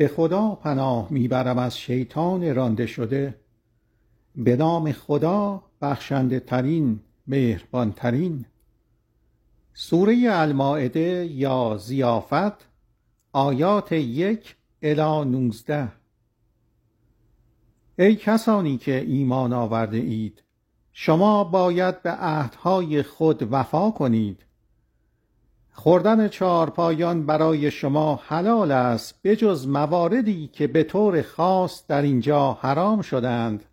به خدا پناه می برم از شیطان رانده شده. به نام خدا بخشنده ترین مهربان ترین سوره المایده یا ضیافت آیات یک الی نوزده. ای کسانی که ایمان آورده اید شما باید به عهدهای خود وفا کنید. خوردن چهارپایان برای شما حلال است بجز مواردی که به طور خاص در اینجا حرام شدند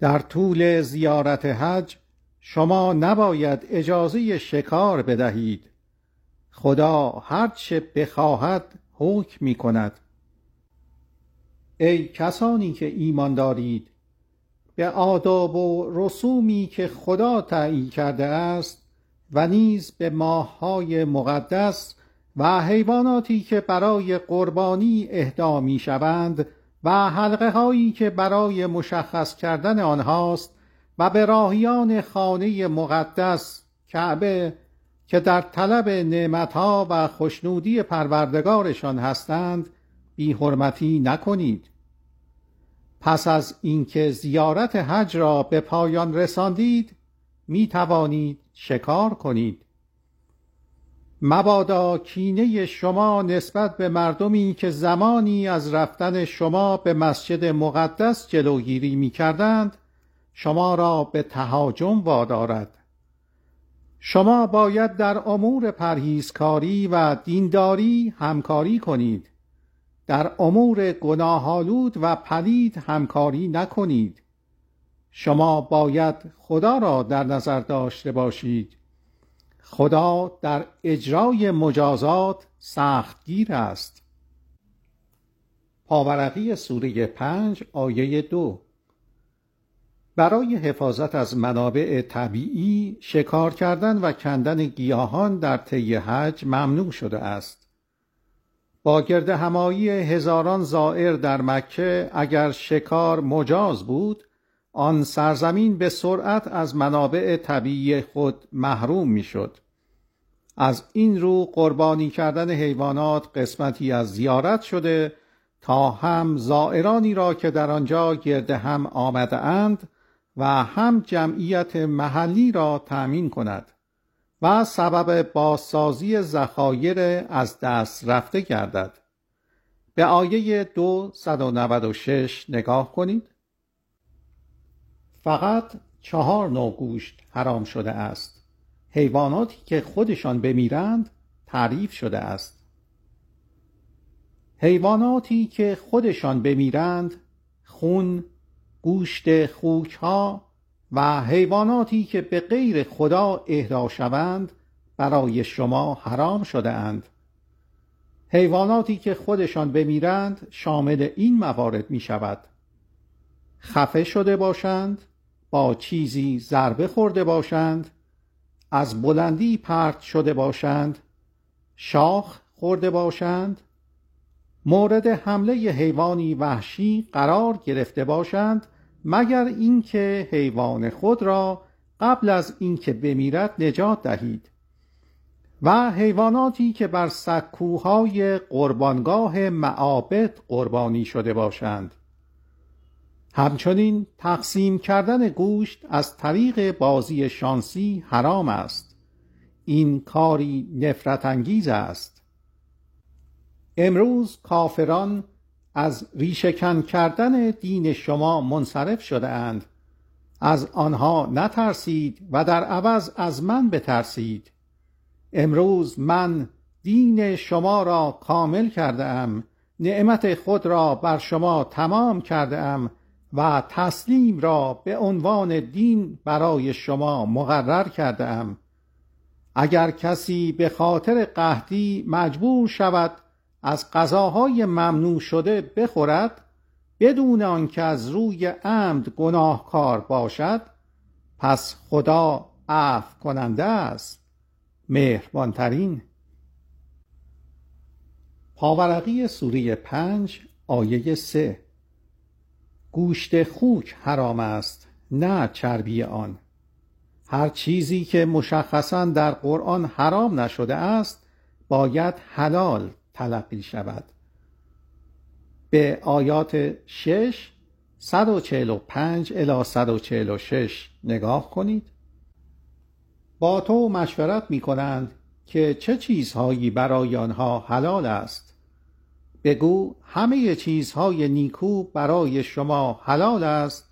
در طول زیارت حج شما نباید اجازه شکار بدهید. خدا هرچه بخواهد حکم می کند ای کسانی که ایمان دارید به آداب و رسومی که خدا تعیین کرده است و نیز به ماههای مقدس و حیواناتی که برای قربانی اهدا می شوند و حلقه هایی که برای مشخص کردن آنهاست و به راهیان خانه مقدس کعبه که در طلب نعمتها و خوشنودی پروردگارشان هستند بی حرمتی نکنید. پس از اینکه زیارت حج را به پایان رساندید می توانید شکار کنید. مبادا کینه شما نسبت به مردمی که زمانی از رفتن شما به مسجد مقدس جلوگیری می کردند شما را به تهاجم وادارد. شما باید در امور پرهیزکاری و دینداری همکاری کنید. در امور گناهالود و پلید همکاری نکنید. شما باید خدا را در نظر داشته باشید. خدا در اجرای مجازات سختگیر است. پاورقی سوره پنج آیه دو. برای حفاظت از منابع طبیعی شکار کردن و کندن گیاهان در طی حج ممنوع شده است. با گرد همایی هزاران زائر در مکه اگر شکار مجاز بود آن سرزمین به سرعت از منابع طبیعی خود محروم می‌شد. از این رو قربانی کردن حیوانات قسمتی از زیارت شده تا هم زائرانی را که در آنجا گرد هم آمده اند و هم جمعیت محلی را تأمین کند و سبب بازسازی ذخایر از دست رفته گردد به آیه دو نگاه کنید فقط چهار نوع گوشت حرام شده است. حیواناتی که خودشان بمیرند تعریف شده است. حیواناتی که خودشان بمیرند خون گوشت خوک ها و حیواناتی که به غیر خدا اهدا شوند برای شما حرام شده اند. حیواناتی که خودشان بمیرند شامل این موارد می شود خفه شده باشند با چیزی ضربه خورده باشند از بلندی پرت شده باشند شاخ خورده باشند مورد حمله حیوانی وحشی قرار گرفته باشند مگر اینکه حیوان خود را قبل از اینکه بمیرد نجات دهید. و حیواناتی که بر سکوهای قربانگاه معابد قربانی شده باشند. همچنین تقسیم کردن گوشت از طریق بازی شانسی حرام است. این کاری نفرت انگیز است. امروز کافران از ریشهکن کردن دین شما منصرف شده اند. از آنها نترسید و در عوض از من بترسید. امروز من دین شما را کامل کرده ام نعمت خود را بر شما تمام کرده ام و تسلیم را به عنوان دین برای شما مقرر کرده ام اگر کسی به خاطر قهدی مجبور شود از غذاهای ممنوع شده بخورد بدون آنکه از روی عمد گناهکار باشد پس خدا عفو کننده است. مهربانترین. پاورقی سوره پنج آیه سه. گوشت خوک حرام است نه چربی آن. هر چیزی که مشخصا در قرآن حرام نشده است باید حلال تلقی شود. به آیات 6 145 الی 146 نگاه کنید. با تو مشورت می کنند که چه چیزهایی برای آنها حلال است. بگو همه چیزهای نیکو برای شما حلال است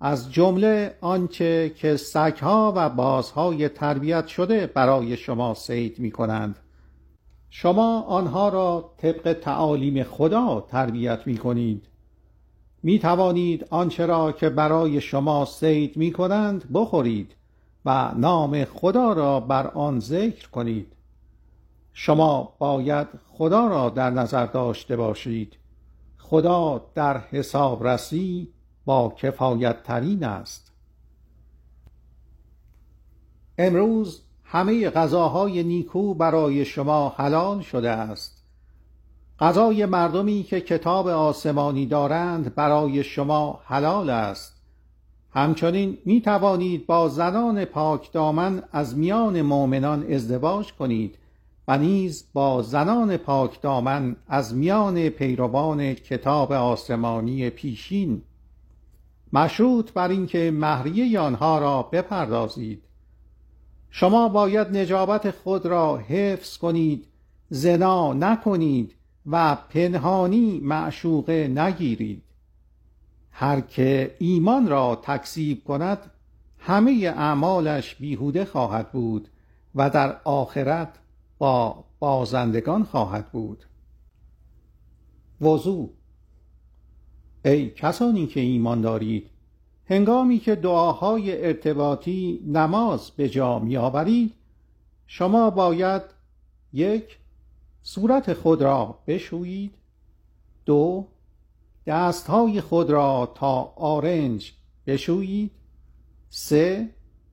از جمله آنچه که سگها و بازهای تربیت شده برای شما صید می کنند شما آنها را طبق تعالیم خدا تربیت می کنید می توانید آنچه را که برای شما صید می کنند بخورید و نام خدا را بر آن ذکر کنید. شما باید خدا را در نظر داشته باشید. خدا در حساب رسی با کفایت ترین است. امروز همه غذاهای نیکو برای شما حلال شده است. غذای مردمی که کتاب آسمانی دارند برای شما حلال است. همچنین می توانید با زنان پاک دامن از میان مؤمنان ازدواج کنید. و نیز با زنان پاک دامن از میان پیروان کتاب آسمانی پیشین. مشروط بر اینکه مهریه آنها را بپردازید. شما باید نجابت خود را حفظ کنید زنا نکنید و پنهانی معشوقه نگیرید. هر که ایمان را تکذیب کند همه اعمالش بیهوده خواهد بود و در آخرت با بازندگان خواهد بود. وضوع ای کسانی که ایمان دارید هنگامی که دعاهای ارتباطی نماز به جا میآورید شما باید یک صورت خود را بشویید. دو دستهای خود را تا آرنج بشویید. سه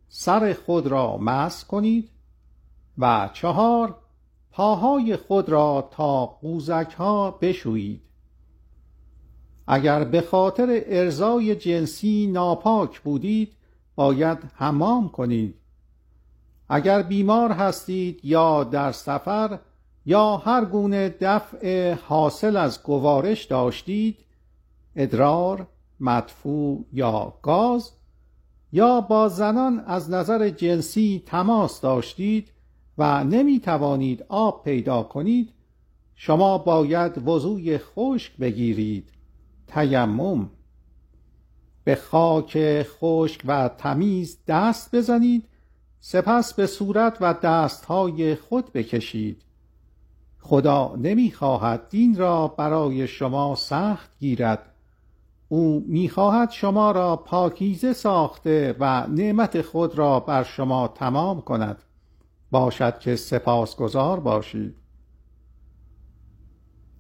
سر خود را مس کنید. و چهار پاهای خود را تا قوزک ها بشویید. اگر به خاطر ارزای جنسی ناپاک بودید باید حمام کنید. اگر بیمار هستید یا در سفر یا هر گونه دفع حاصل از گوارش داشتید ادرار مدفوع یا گاز یا با زنان از نظر جنسی تماس داشتید و نمی توانید آب پیدا کنید شما باید وضوی خشک بگیرید. تیمم. به خاک خشک و تمیز دست بزنید سپس به صورت و دستهای خود بکشید. خدا نمی‌خواهد دین را برای شما سخت گیرد. او می‌خواهد شما را پاکیزه ساخته و نعمت خود را بر شما تمام کند. باشد که سپاسگزار باشید.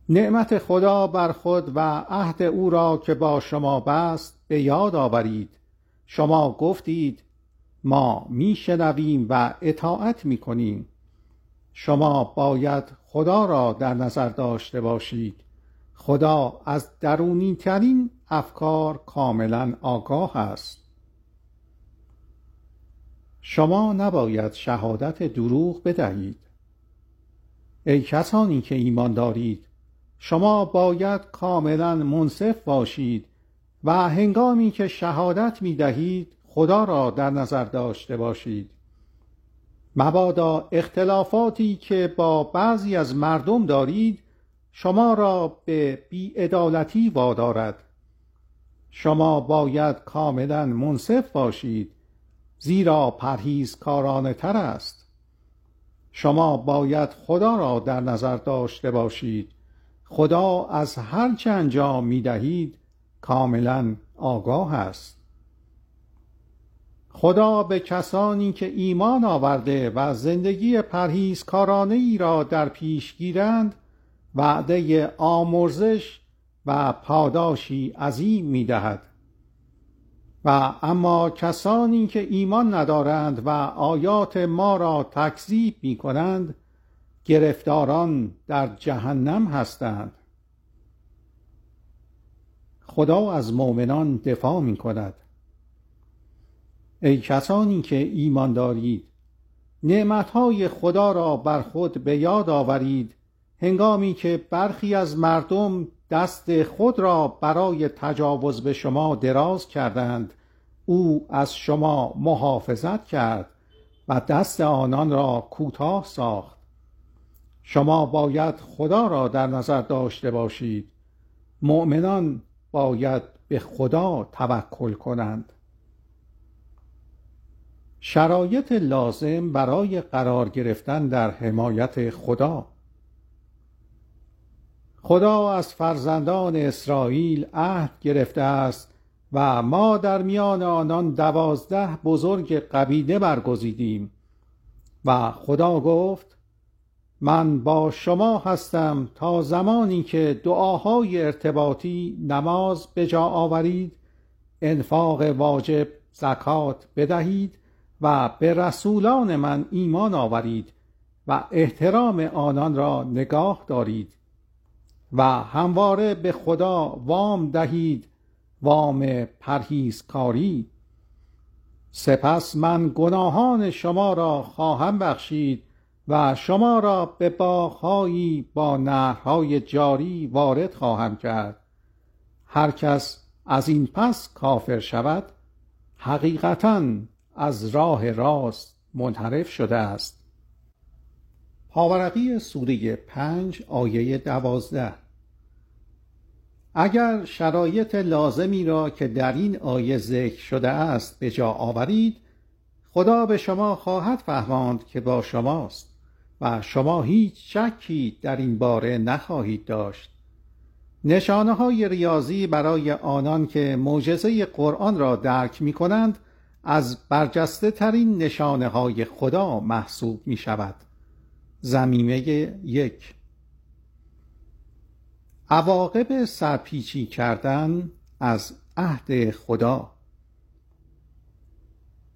نعمت خدا بر خود و عهد او را که با شما بست به یاد آورید. شما گفتید ما میشنویم و اطاعت می‌کنیم. شما باید خدا را در نظر داشته باشید. خدا از درونی ترین افکار کاملا آگاه است. شما نباید شهادت دروغ بدهید. ای کسانی که ایمان دارید شما باید کاملا منصف باشید و هنگامی که شهادت می دهید خدا را در نظر داشته باشید. مبادا اختلافاتی که با بعضی از مردم دارید شما را به بیعدالتی وادارد. شما باید کاملا منصف باشید زیرا پرهیزکارانه تر است. شما باید خدا را در نظر داشته باشید. خدا از هر چه انجام می دهید کاملا آگاه است. خدا به کسانی که ایمان آورده و زندگی پرهیزکارانه ای را در پیش گیرند وعده آمرزش و پاداشی عظیم می دهد. و اما کسانی که ایمان ندارند و آیات ما را تکذیب می کنند گرفتاران در جهنم هستند. خدا از مؤمنان دفاع می کند ای کسانی که ایمان دارید نعمتهای خدا را بر خود به یاد آورید هنگامی که برخی از مردم دست خود را برای تجاوز به شما دراز کردند. او از شما محافظت کرد و دست آنان را کوتاه ساخت. شما باید خدا را در نظر داشته باشید. مؤمنان باید به خدا توکل کنند. شرایط لازم برای قرار گرفتن در حمایت خدا. خدا از فرزندان اسرائیل عهد گرفته است و ما در میان آنان دوازده بزرگ قبیله برگزیدیم. و خدا گفت من با شما هستم تا زمانی که دعاهای ارتباطی نماز به جا آورید انفاق واجب زکات بدهید و به رسولان من ایمان آورید و احترام آنان را نگاه دارید. و همواره به خدا وام دهید وام پرهیزکاری. سپس من گناهان شما را خواهم بخشید و شما را به باغهایی با نهرهای جاری وارد خواهم کرد. هر کس از این پس کافر شود حقیقتا از راه راست منحرف شده است. پاورقی سوره پنج آیه دوازده. اگر شرایط لازمی را که در این آیه ذکر شده است به جا آورید خدا به شما خواهد فهماند که با شماست و شما هیچ شکی در این باره نخواهید داشت. نشانه های ریاضی برای آنان که معجزه قرآن را درک می کنند از برجسته ترین نشانه های خدا محسوب می شود زمینه یک عواقب سرپیچی کردن از عهد خدا.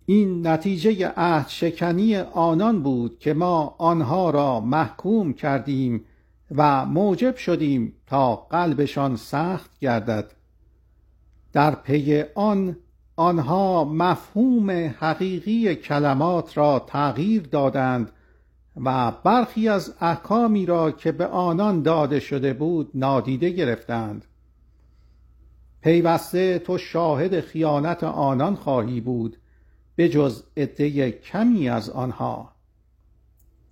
این نتیجه عهد شکنی آنان بود که ما آنها را محکوم کردیم و موجب شدیم تا قلبشان سخت گردد. در پی آن آنها مفهوم حقیقی کلمات را تغییر دادند و برخی از احکامی را که به آنان داده شده بود نادیده گرفتند. پیوسته تو شاهد خیانت آنان خواهی بود به جز عده کمی از آنها.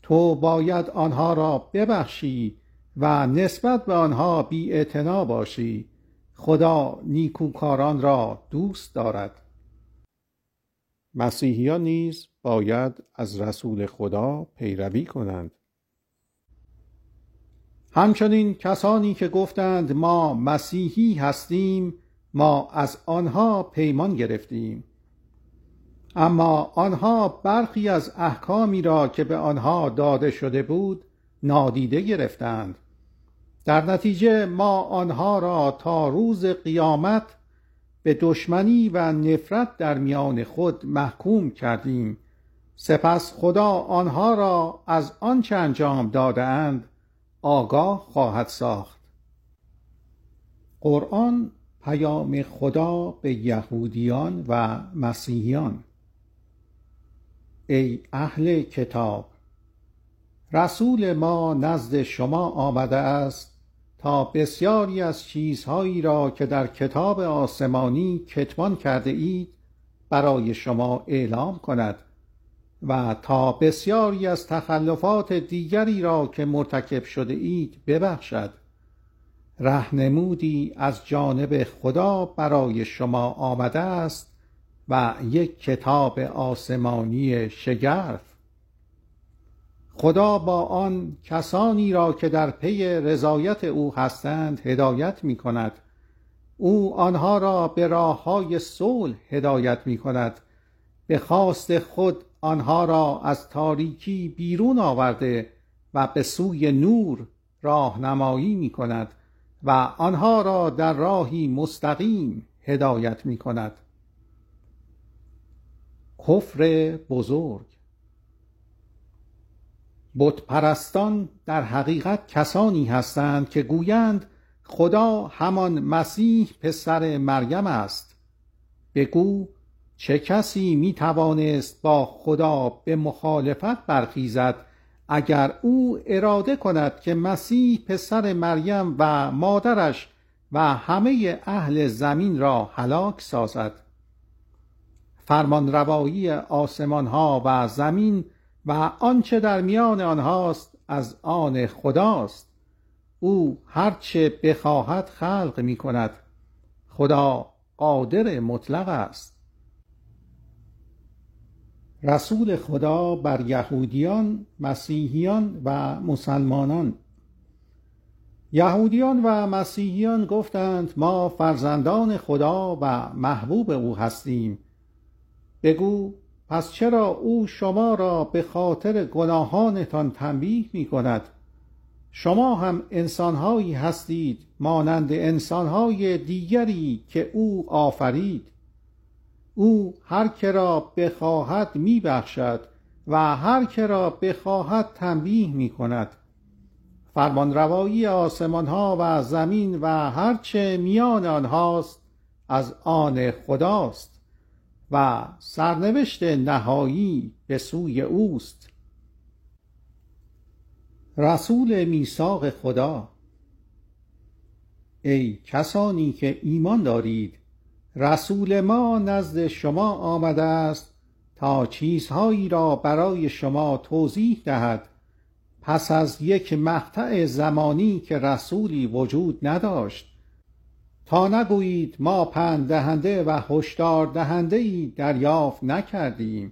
تو باید آنها را ببخشی و نسبت به آنها بی باشی. خدا نیکوکاران را دوست دارد. مسیحیان نیز باید از رسول خدا پیروی کنند. همچنین کسانی که گفتند ما مسیحی هستیم ما از آنها پیمان گرفتیم. اما آنها برخی از احکامی را که به آنها داده شده بود نادیده گرفتند. در نتیجه ما آنها را تا روز قیامت به دشمنی و نفرت در میان خود محکوم کردیم. سپس خدا آنها را از آنچه انجام دادهاند آگاه خواهد ساخت. قرآن پیام خدا به یهودیان و مسیحیان. ای اهل کتاب رسول ما نزد شما آمده است تا بسیاری از چیزهایی را که در کتاب آسمانی کتمان کرده اید برای شما اعلام کند و تا بسیاری از تخلفات دیگری را که مرتکب شده اید ببخشد. رهنمودی از جانب خدا برای شما آمده است و یک کتاب آسمانی شگرف. خدا با آن کسانی را که در پی رضایت او هستند هدایت می کند او آنها را به راه های صلح هدایت می کند به خواست خود آنها را از تاریکی بیرون آورده و به سوی نور راهنمایی می کند و آنها را در راهی مستقیم هدایت می کند کفر بزرگ بت پرستان در حقیقت کسانی هستند که گویند خدا همان مسیح پسر مریم است. بگو چه کسی می توانست با خدا به مخالفت برخیزد اگر او اراده کند که مسیح پسر مریم و مادرش و همه اهل زمین را هلاک سازد؟ فرمان روایی آسمان ها و زمین و آنچه در میان آنهاست از آن خداست. او هرچه بخواهد خلق می کند خدا قادر مطلق است. رسول خدا بر یهودیان مسیحیان و مسلمانان. یهودیان و مسیحیان گفتند ما فرزندان خدا و محبوب او هستیم. بگو پس چرا او شما را به خاطر گناهانتان تنبیه می کند شما هم انسانهایی هستید مانند انسانهای دیگری که او آفرید. او هر که را بخواهد میبخشد و هر که را بخواهد تنبیه می کند فرمانروایی آسمان ها و زمین و هرچه میان آنهاست از آن خداست. و سرنوشت نهایی به سوی اوست. رسول میثاق خدا ای کسانی که ایمان دارید رسول ما نزد شما آمده است تا چیزهایی را برای شما توضیح دهد. پس از یک مقطع زمانی که رسولی وجود نداشت تا نگویید ما پند دهنده و هشدار دهنده ای دریافت نکردیم.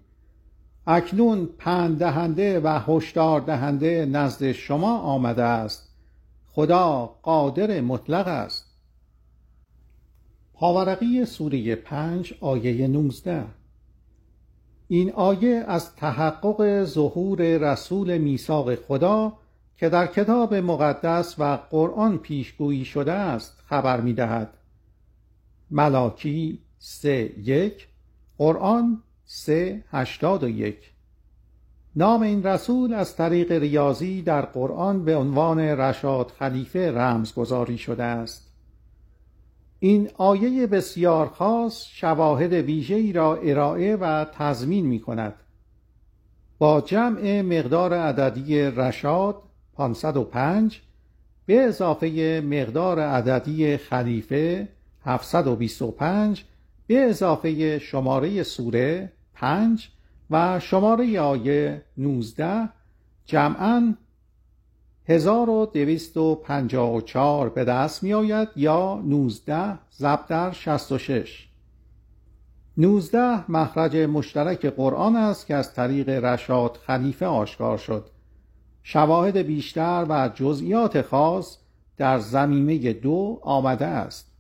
اکنون پند دهنده و هشدار دهنده نزد شما آمده است. خدا قادر مطلق است. پاورقی سوره پنج آیه 19 این آیه از تحقق ظهور رسول میثاق خدا که در کتاب مقدس و قرآن پیشگویی شده است خبر می دهد. ملاکی سه یک قرآن سه هشتاد و یک. نام این رسول از طریق ریاضی در قرآن به عنوان رشاد خلیفه رمزگذاری شده است. این آیه بسیار خاص شواهد ویژه‌ای را ارائه و تضمین می کند با جمع مقدار عددی رشاد 505 به اضافه مقدار عددی خلیفه 725 به اضافه شماره سوره 5 و شماره آیه 19 جمعاً 1254 به دست می آید یا 19 ضرب در 66 19 مخرج مشترک قرآن است که از طریق رشاد خلیفه آشکار شد. شواهد بیشتر و جزئیات خاص در زمینه دو آمده است.